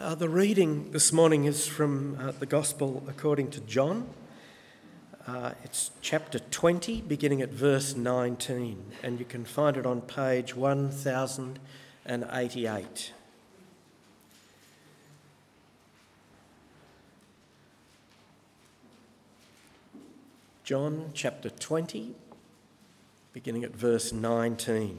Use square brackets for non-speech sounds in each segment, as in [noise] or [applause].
Uh, the reading this morning is from uh, the Gospel according to John. Uh, it's chapter 20, beginning at verse 19, and you can find it on page 1088. John chapter 20, beginning at verse 19.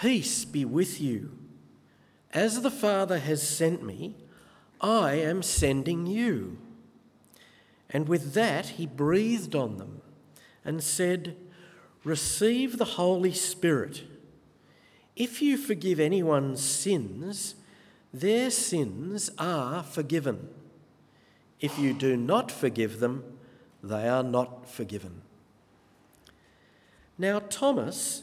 Peace be with you. As the Father has sent me, I am sending you. And with that, he breathed on them and said, Receive the Holy Spirit. If you forgive anyone's sins, their sins are forgiven. If you do not forgive them, they are not forgiven. Now, Thomas,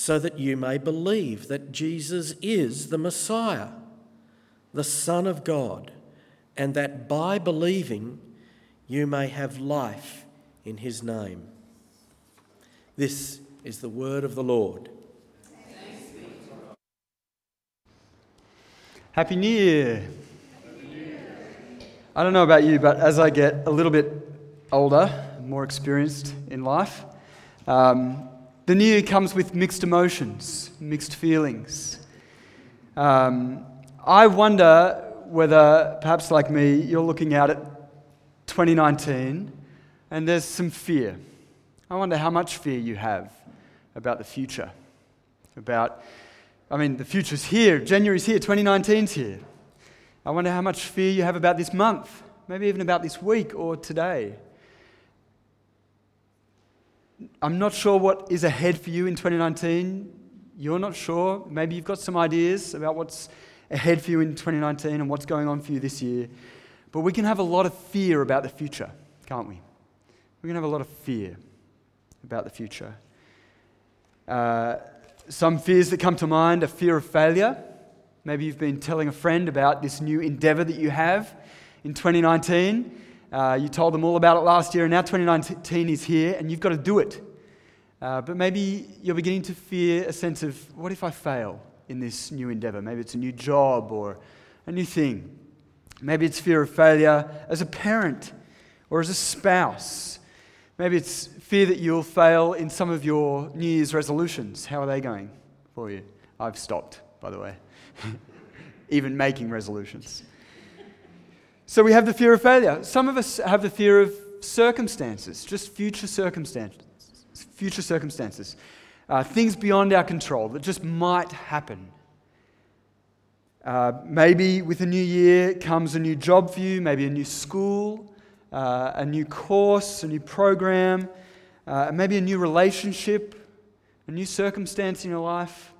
so that you may believe that Jesus is the Messiah, the Son of God, and that by believing you may have life in his name. This is the word of the Lord. Happy New Year. I don't know about you, but as I get a little bit older, more experienced in life, um, the new comes with mixed emotions, mixed feelings. Um, I wonder whether, perhaps like me, you're looking out at 2019 and there's some fear. I wonder how much fear you have about the future. About, I mean, the future's here, January's here, 2019's here. I wonder how much fear you have about this month, maybe even about this week or today. I'm not sure what is ahead for you in 2019. You're not sure. Maybe you've got some ideas about what's ahead for you in 2019 and what's going on for you this year. But we can have a lot of fear about the future, can't we? We can have a lot of fear about the future. Uh, some fears that come to mind are fear of failure. Maybe you've been telling a friend about this new endeavor that you have in 2019 uh, you told them all about it last year, and now 2019 is here, and you've got to do it. Uh, but maybe you're beginning to fear a sense of what if I fail in this new endeavor? Maybe it's a new job or a new thing. Maybe it's fear of failure as a parent or as a spouse. Maybe it's fear that you'll fail in some of your New Year's resolutions. How are they going for you? I've stopped, by the way, [laughs] even making resolutions. So we have the fear of failure. Some of us have the fear of circumstances, just future circumstances, future circumstances, uh, things beyond our control that just might happen. Uh, maybe with a new year comes a new job for you, maybe a new school, uh, a new course, a new program, uh, maybe a new relationship, a new circumstance in your life,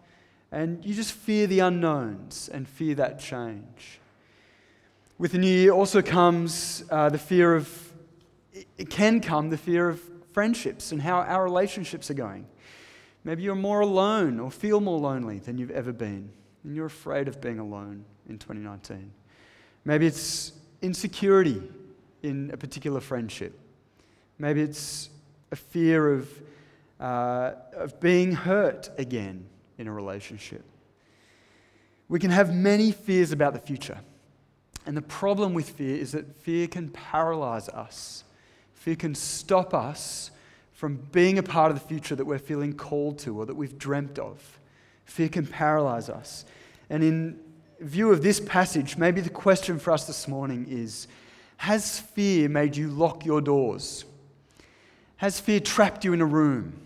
and you just fear the unknowns and fear that change. With the new year also comes uh, the fear of, it can come the fear of friendships and how our relationships are going. Maybe you're more alone or feel more lonely than you've ever been, and you're afraid of being alone in 2019. Maybe it's insecurity in a particular friendship. Maybe it's a fear of, uh, of being hurt again in a relationship. We can have many fears about the future. And the problem with fear is that fear can paralyze us. Fear can stop us from being a part of the future that we're feeling called to or that we've dreamt of. Fear can paralyze us. And in view of this passage, maybe the question for us this morning is Has fear made you lock your doors? Has fear trapped you in a room,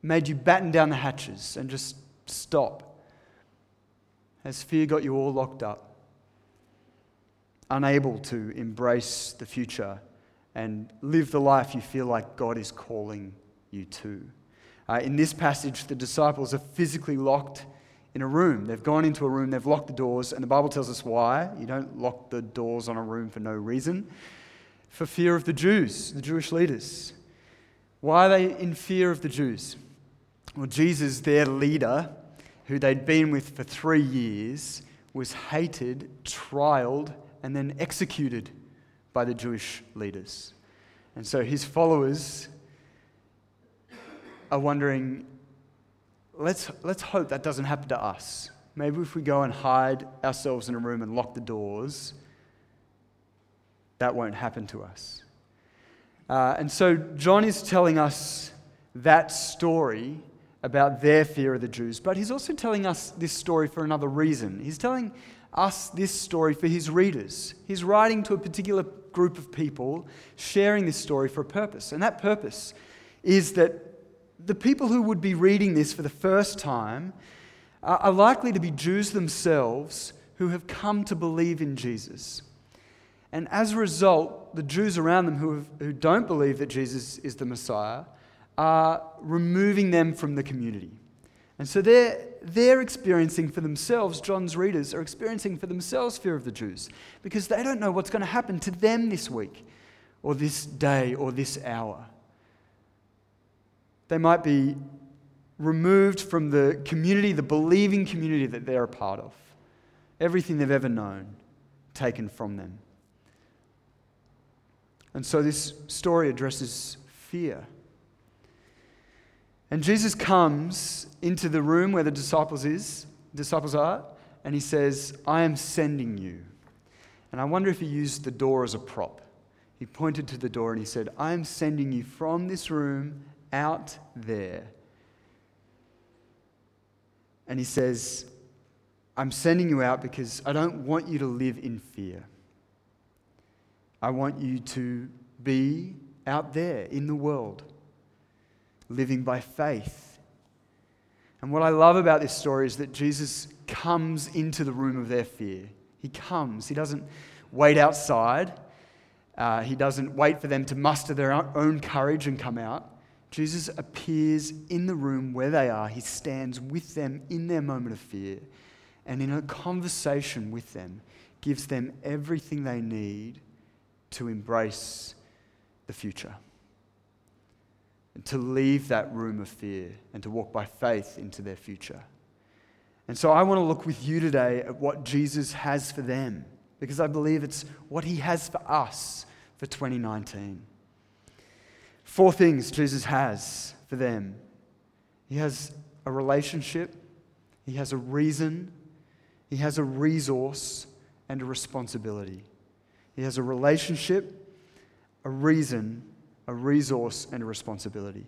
made you batten down the hatches and just stop? Has fear got you all locked up, unable to embrace the future and live the life you feel like God is calling you to? Uh, in this passage, the disciples are physically locked in a room. They've gone into a room, they've locked the doors, and the Bible tells us why. You don't lock the doors on a room for no reason. For fear of the Jews, the Jewish leaders. Why are they in fear of the Jews? Well, Jesus, their leader, who they'd been with for three years, was hated, trialed, and then executed by the Jewish leaders. And so his followers are wondering let's, let's hope that doesn't happen to us. Maybe if we go and hide ourselves in a room and lock the doors, that won't happen to us. Uh, and so John is telling us that story about their fear of the Jews, but he's also telling us this story for another reason. He's telling us this story for his readers. He's writing to a particular group of people, sharing this story for a purpose. And that purpose is that the people who would be reading this for the first time are likely to be Jews themselves who have come to believe in Jesus. And as a result, the Jews around them who, have, who don't believe that Jesus is the Messiah are removing them from the community. And so they're, they're experiencing for themselves, John's readers are experiencing for themselves fear of the Jews because they don't know what's going to happen to them this week or this day or this hour. They might be removed from the community, the believing community that they're a part of. Everything they've ever known taken from them. And so this story addresses fear. And Jesus comes into the room where the disciples is, disciples are, and he says, "I am sending you." And I wonder if he used the door as a prop. He pointed to the door and he said, "I am sending you from this room out there." And he says, I'm sending you out because I don't want you to live in fear. I want you to be out there in the world, living by faith. And what I love about this story is that Jesus comes into the room of their fear. He comes, He doesn't wait outside, uh, He doesn't wait for them to muster their own courage and come out. Jesus appears in the room where they are. He stands with them in their moment of fear and in a conversation with them gives them everything they need to embrace the future and to leave that room of fear and to walk by faith into their future. And so I want to look with you today at what Jesus has for them because I believe it's what he has for us for 2019. Four things Jesus has for them He has a relationship, He has a reason, He has a resource, and a responsibility. He has a relationship, a reason, a resource, and a responsibility.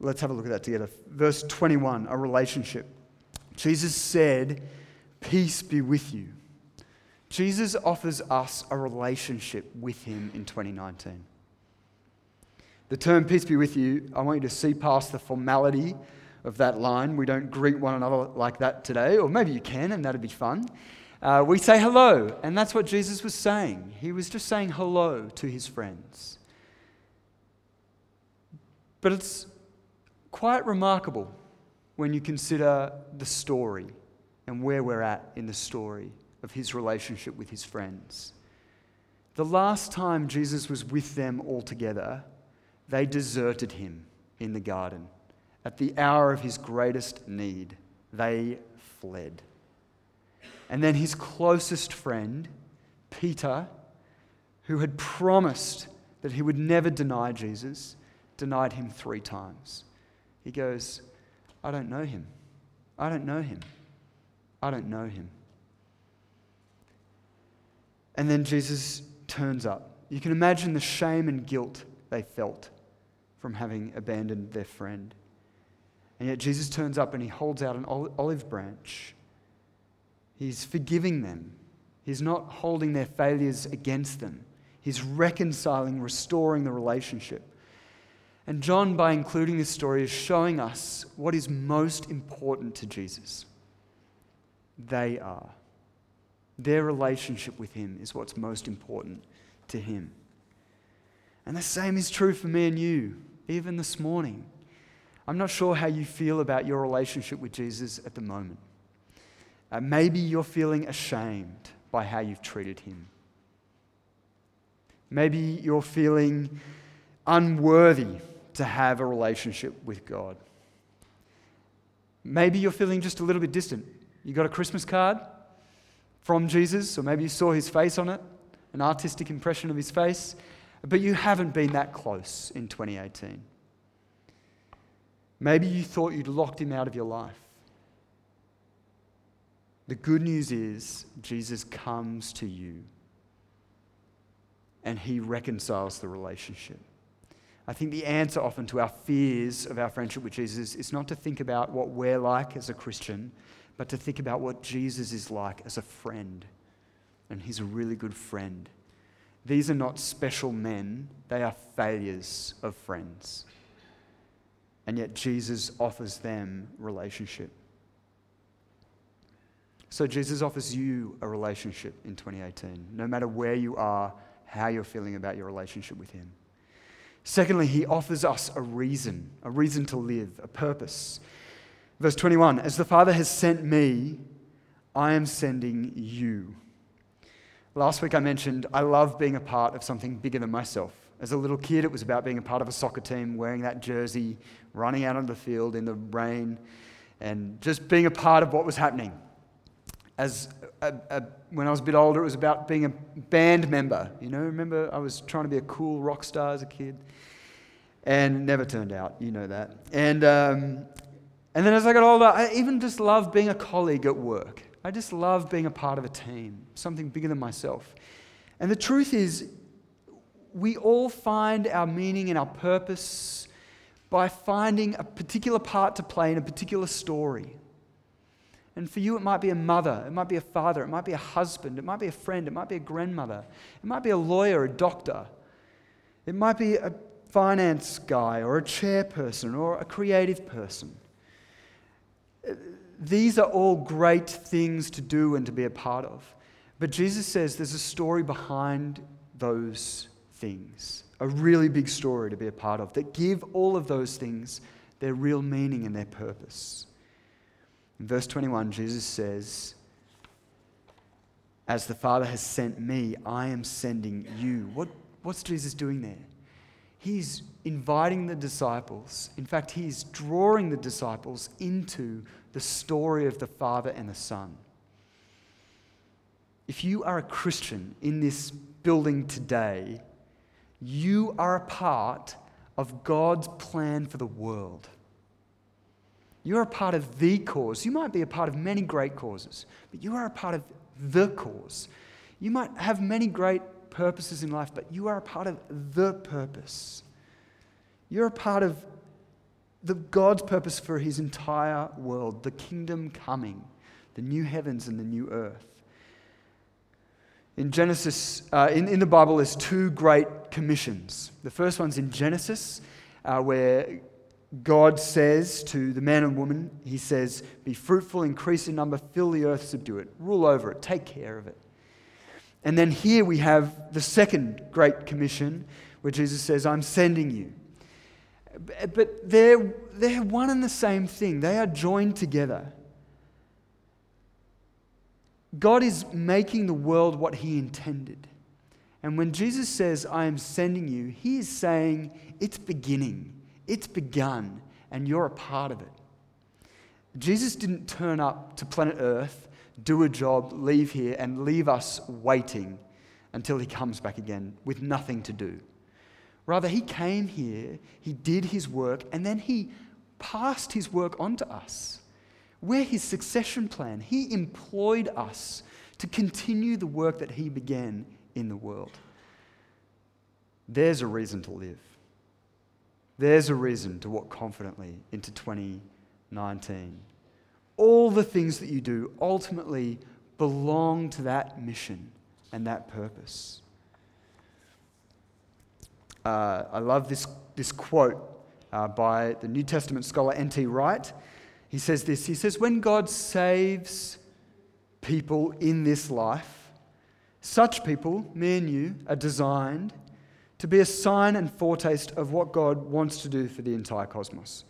Let's have a look at that together. Verse 21, a relationship. Jesus said, Peace be with you. Jesus offers us a relationship with Him in 2019. The term peace be with you, I want you to see past the formality of that line. We don't greet one another like that today, or maybe you can, and that'd be fun. Uh, we say hello, and that's what Jesus was saying. He was just saying hello to his friends. But it's quite remarkable when you consider the story and where we're at in the story of his relationship with his friends. The last time Jesus was with them all together, they deserted him in the garden. At the hour of his greatest need, they fled. And then his closest friend, Peter, who had promised that he would never deny Jesus, denied him three times. He goes, I don't know him. I don't know him. I don't know him. And then Jesus turns up. You can imagine the shame and guilt they felt from having abandoned their friend. And yet Jesus turns up and he holds out an olive branch. He's forgiving them. He's not holding their failures against them. He's reconciling, restoring the relationship. And John, by including this story, is showing us what is most important to Jesus. They are. Their relationship with him is what's most important to him. And the same is true for me and you, even this morning. I'm not sure how you feel about your relationship with Jesus at the moment. Uh, maybe you're feeling ashamed by how you've treated him. Maybe you're feeling unworthy to have a relationship with God. Maybe you're feeling just a little bit distant. You got a Christmas card from Jesus, or maybe you saw his face on it, an artistic impression of his face, but you haven't been that close in 2018. Maybe you thought you'd locked him out of your life. The good news is, Jesus comes to you and he reconciles the relationship. I think the answer often to our fears of our friendship with Jesus is not to think about what we're like as a Christian, but to think about what Jesus is like as a friend. And he's a really good friend. These are not special men, they are failures of friends and yet Jesus offers them relationship. So Jesus offers you a relationship in 2018, no matter where you are, how you're feeling about your relationship with Him. Secondly, He offers us a reason, a reason to live, a purpose. Verse 21 As the Father has sent me, I am sending you. Last week I mentioned I love being a part of something bigger than myself. As a little kid, it was about being a part of a soccer team, wearing that jersey, running out on the field in the rain, and just being a part of what was happening. As a, a, when I was a bit older, it was about being a band member. You know, remember I was trying to be a cool rock star as a kid, and never turned out. You know that. And um, and then as I got older, I even just loved being a colleague at work. I just love being a part of a team, something bigger than myself. And the truth is, we all find our meaning and our purpose by finding a particular part to play in a particular story. And for you, it might be a mother, it might be a father, it might be a husband, it might be a friend, it might be a grandmother, it might be a lawyer, a doctor, it might be a finance guy or a chairperson or a creative person. These are all great things to do and to be a part of. But Jesus says there's a story behind those things, a really big story to be a part of, that give all of those things their real meaning and their purpose. In verse 21, Jesus says, As the Father has sent me, I am sending you. What, what's Jesus doing there? He's inviting the disciples. In fact, he's drawing the disciples into the story of the Father and the Son. If you are a Christian in this building today, you are a part of God's plan for the world. You're a part of the cause. You might be a part of many great causes, but you are a part of the cause. You might have many great purposes in life, but you are a part of the purpose. You're a part of the God's purpose for his entire world, the kingdom coming, the new heavens and the new earth. In Genesis, uh, in, in the Bible, there's two great commissions. The first one's in Genesis, uh, where God says to the man and woman, He says, Be fruitful, increase in number, fill the earth, subdue it, rule over it, take care of it. And then here we have the second Great Commission, where Jesus says, I'm sending you. But they're, they're one and the same thing, they are joined together. God is making the world what He intended. And when Jesus says, I am sending you, He is saying, It's beginning, it's begun, and you're a part of it. Jesus didn't turn up to planet Earth, do a job, leave here, and leave us waiting until He comes back again with nothing to do. Rather, He came here, He did His work, and then He passed His work on to us. We're his succession plan. He employed us to continue the work that he began in the world. There's a reason to live. There's a reason to walk confidently into 2019. All the things that you do ultimately belong to that mission and that purpose. Uh, I love this, this quote uh, by the New Testament scholar N.T. Wright. He says this He says, When God saves people in this life, such people, me and you, are designed to be a sign and foretaste of what God wants to do for the entire cosmos.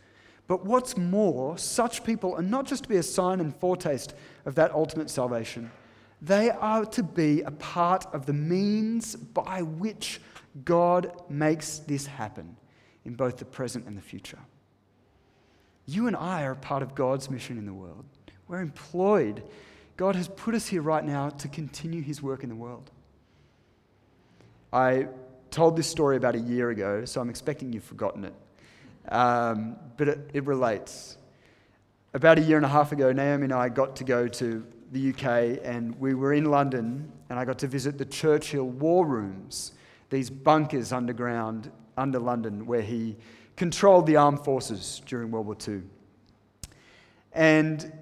But what's more, such people are not just to be a sign and foretaste of that ultimate salvation, they are to be a part of the means by which God makes this happen in both the present and the future. You and I are a part of God's mission in the world. We're employed. God has put us here right now to continue his work in the world. I told this story about a year ago, so I'm expecting you've forgotten it. Um, but it, it relates. About a year and a half ago, Naomi and I got to go to the UK, and we were in London, and I got to visit the Churchill War Rooms, these bunkers underground under London where he controlled the armed forces during World War II. And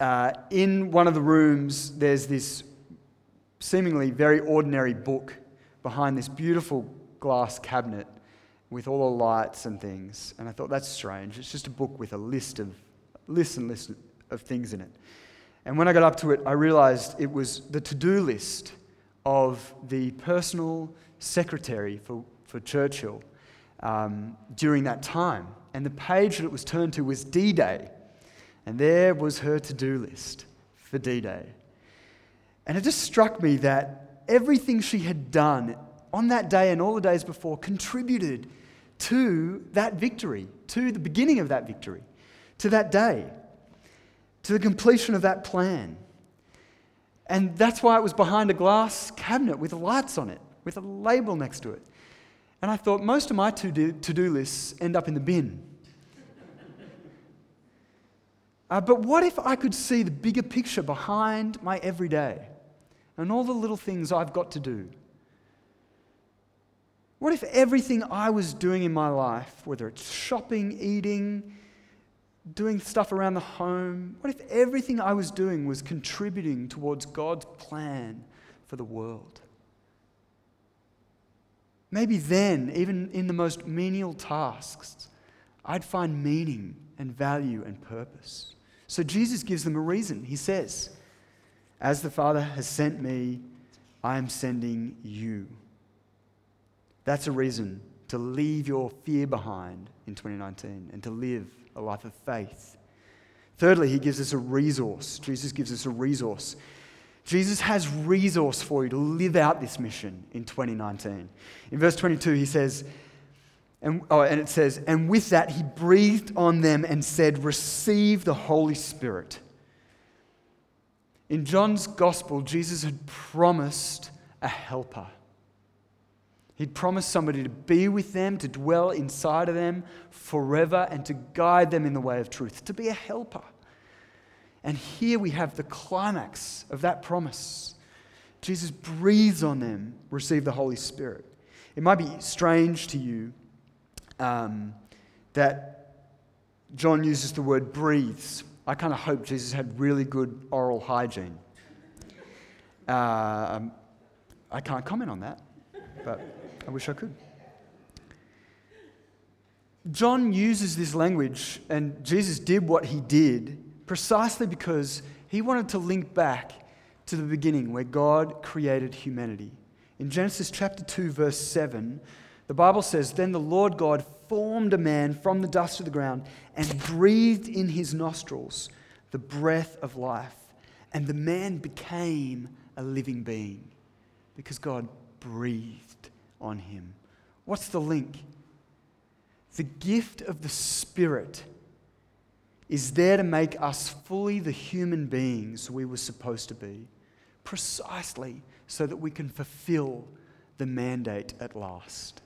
uh, in one of the rooms, there's this seemingly very ordinary book behind this beautiful glass cabinet with all the lights and things. And I thought, that's strange. It's just a book with a list of lists and lists of things in it. And when I got up to it, I realized it was the to do list of the personal secretary for, for Churchill um, during that time. And the page that it was turned to was D Day. And there was her to do list for D Day. And it just struck me that everything she had done on that day and all the days before contributed to that victory, to the beginning of that victory, to that day, to the completion of that plan. And that's why it was behind a glass cabinet with lights on it, with a label next to it. And I thought, most of my to do lists end up in the bin. [laughs] uh, but what if I could see the bigger picture behind my everyday and all the little things I've got to do? What if everything I was doing in my life, whether it's shopping, eating, doing stuff around the home, what if everything I was doing was contributing towards God's plan for the world? Maybe then, even in the most menial tasks, I'd find meaning and value and purpose. So Jesus gives them a reason. He says, As the Father has sent me, I am sending you. That's a reason to leave your fear behind in 2019 and to live a life of faith. Thirdly, he gives us a resource. Jesus gives us a resource. Jesus has resource for you to live out this mission in 2019. In verse 22, he says, and, oh, and it says, and with that he breathed on them and said, Receive the Holy Spirit. In John's gospel, Jesus had promised a helper. He'd promised somebody to be with them, to dwell inside of them forever, and to guide them in the way of truth, to be a helper. And here we have the climax of that promise. Jesus breathes on them, receive the Holy Spirit. It might be strange to you um, that John uses the word breathes. I kind of hope Jesus had really good oral hygiene. Uh, um, I can't comment on that, but I wish I could. John uses this language, and Jesus did what he did precisely because he wanted to link back to the beginning where God created humanity. In Genesis chapter 2, verse 7, the Bible says, Then the Lord God formed a man from the dust of the ground and breathed in his nostrils the breath of life. And the man became a living being because God breathed on him. What's the link? The gift of the Spirit is there to make us fully the human beings we were supposed to be, precisely so that we can fulfill the mandate at last.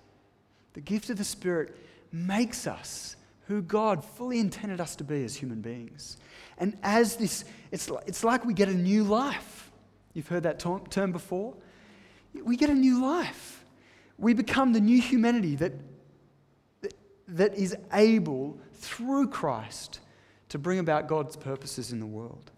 The gift of the Spirit makes us who God fully intended us to be as human beings. And as this, it's, it's like we get a new life. You've heard that term before? We get a new life. We become the new humanity that, that, that is able, through Christ, to bring about God's purposes in the world.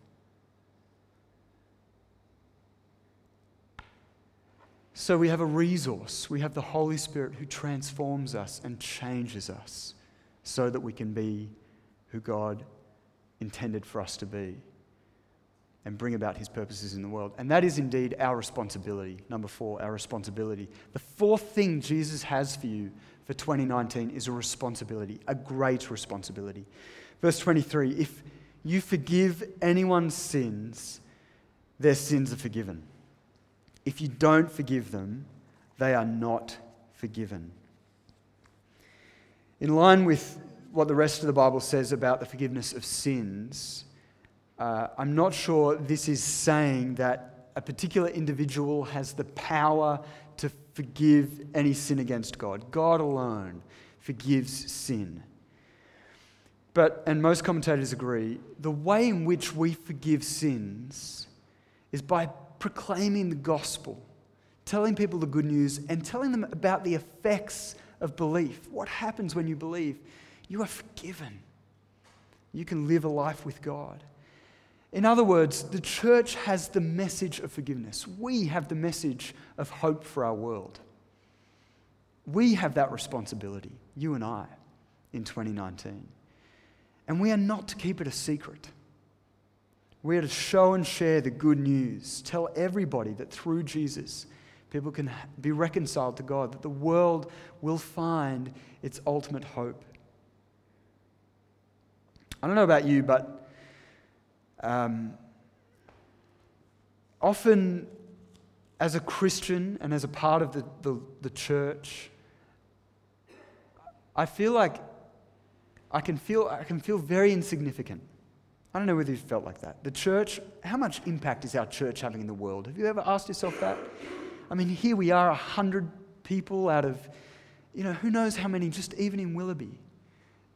So we have a resource. We have the Holy Spirit who transforms us and changes us so that we can be who God intended for us to be and bring about his purposes in the world. And that is indeed our responsibility. Number four, our responsibility. The fourth thing Jesus has for you for 2019 is a responsibility, a great responsibility. Verse 23 If you forgive anyone's sins, their sins are forgiven. If you don't forgive them, they are not forgiven. In line with what the rest of the Bible says about the forgiveness of sins, uh, I'm not sure this is saying that a particular individual has the power to forgive any sin against God. God alone forgives sin. But, and most commentators agree, the way in which we forgive sins is by proclaiming the gospel, telling people the good news, and telling them about the effects of belief. What happens when you believe? You are forgiven. You can live a life with God. In other words, the church has the message of forgiveness. We have the message of hope for our world. We have that responsibility, you and I, in 2019. And we are not to keep it a secret. We are to show and share the good news, tell everybody that through Jesus, people can be reconciled to God, that the world will find its ultimate hope. I don't know about you, but um, often as a Christian and as a part of the, the, the church, I feel like I can feel, I can feel very insignificant. I don't know whether you've felt like that. The church, how much impact is our church having in the world? Have you ever asked yourself that? I mean, here we are, 100 people out of, you know, who knows how many, just even in Willoughby.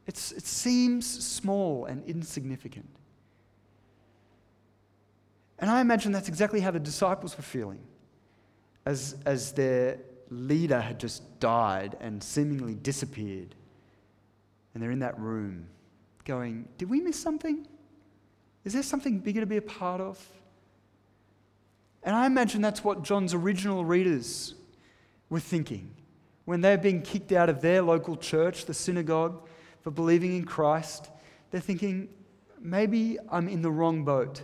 It's, it seems small and insignificant. And I imagine that's exactly how the disciples were feeling as, as their leader had just died and seemingly disappeared and they're in that room going, Did we miss something? Is there something bigger to be a part of? And I imagine that's what John's original readers were thinking when they're being kicked out of their local church, the synagogue, for believing in Christ. They're thinking, maybe I'm in the wrong boat.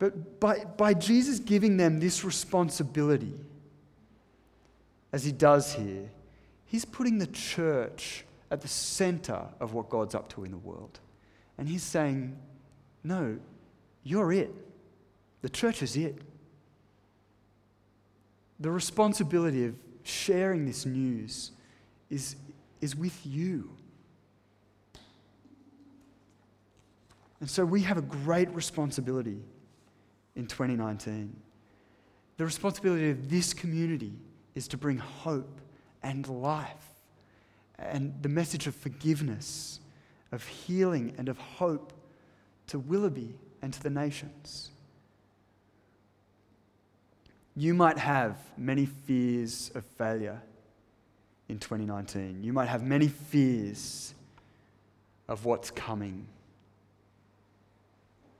But by, by Jesus giving them this responsibility, as he does here, He's putting the church at the center of what God's up to in the world. And he's saying, No, you're it. The church is it. The responsibility of sharing this news is, is with you. And so we have a great responsibility in 2019. The responsibility of this community is to bring hope and life, and the message of forgiveness, of healing, and of hope to Willoughby and to the nations. You might have many fears of failure in 2019. You might have many fears of what's coming.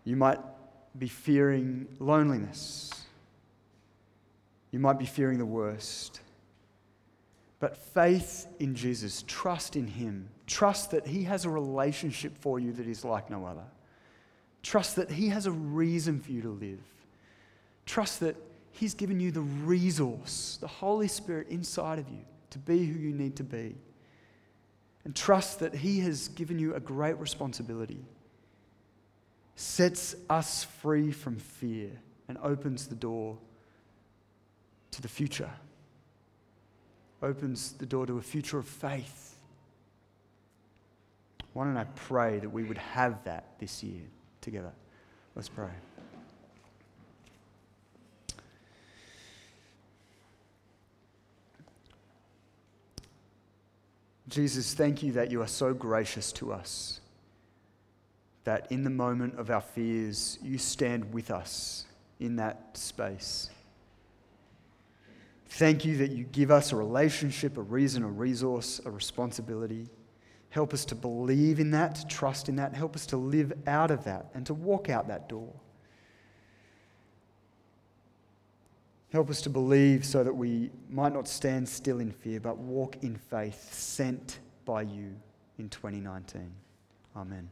You might be fearing loneliness. You might be fearing the worst. But faith in Jesus, trust in Him, trust that He has a relationship for you that is like no other. Trust that He has a reason for you to live. Trust that He's given you the resource, the Holy Spirit inside of you to be who you need to be. And trust that He has given you a great responsibility, sets us free from fear, and opens the door to the future, opens the door to a future of faith. Why don't I pray that we would have that this year together? Let's pray. Jesus, thank you that you are so gracious to us, that in the moment of our fears, you stand with us in that space. Thank you that you give us a relationship, a reason, a resource, a responsibility. Help us to believe in that, to trust in that. Help us to live out of that and to walk out that door. Help us to believe so that we might not stand still in fear, but walk in faith, sent by you in 2019. Amen.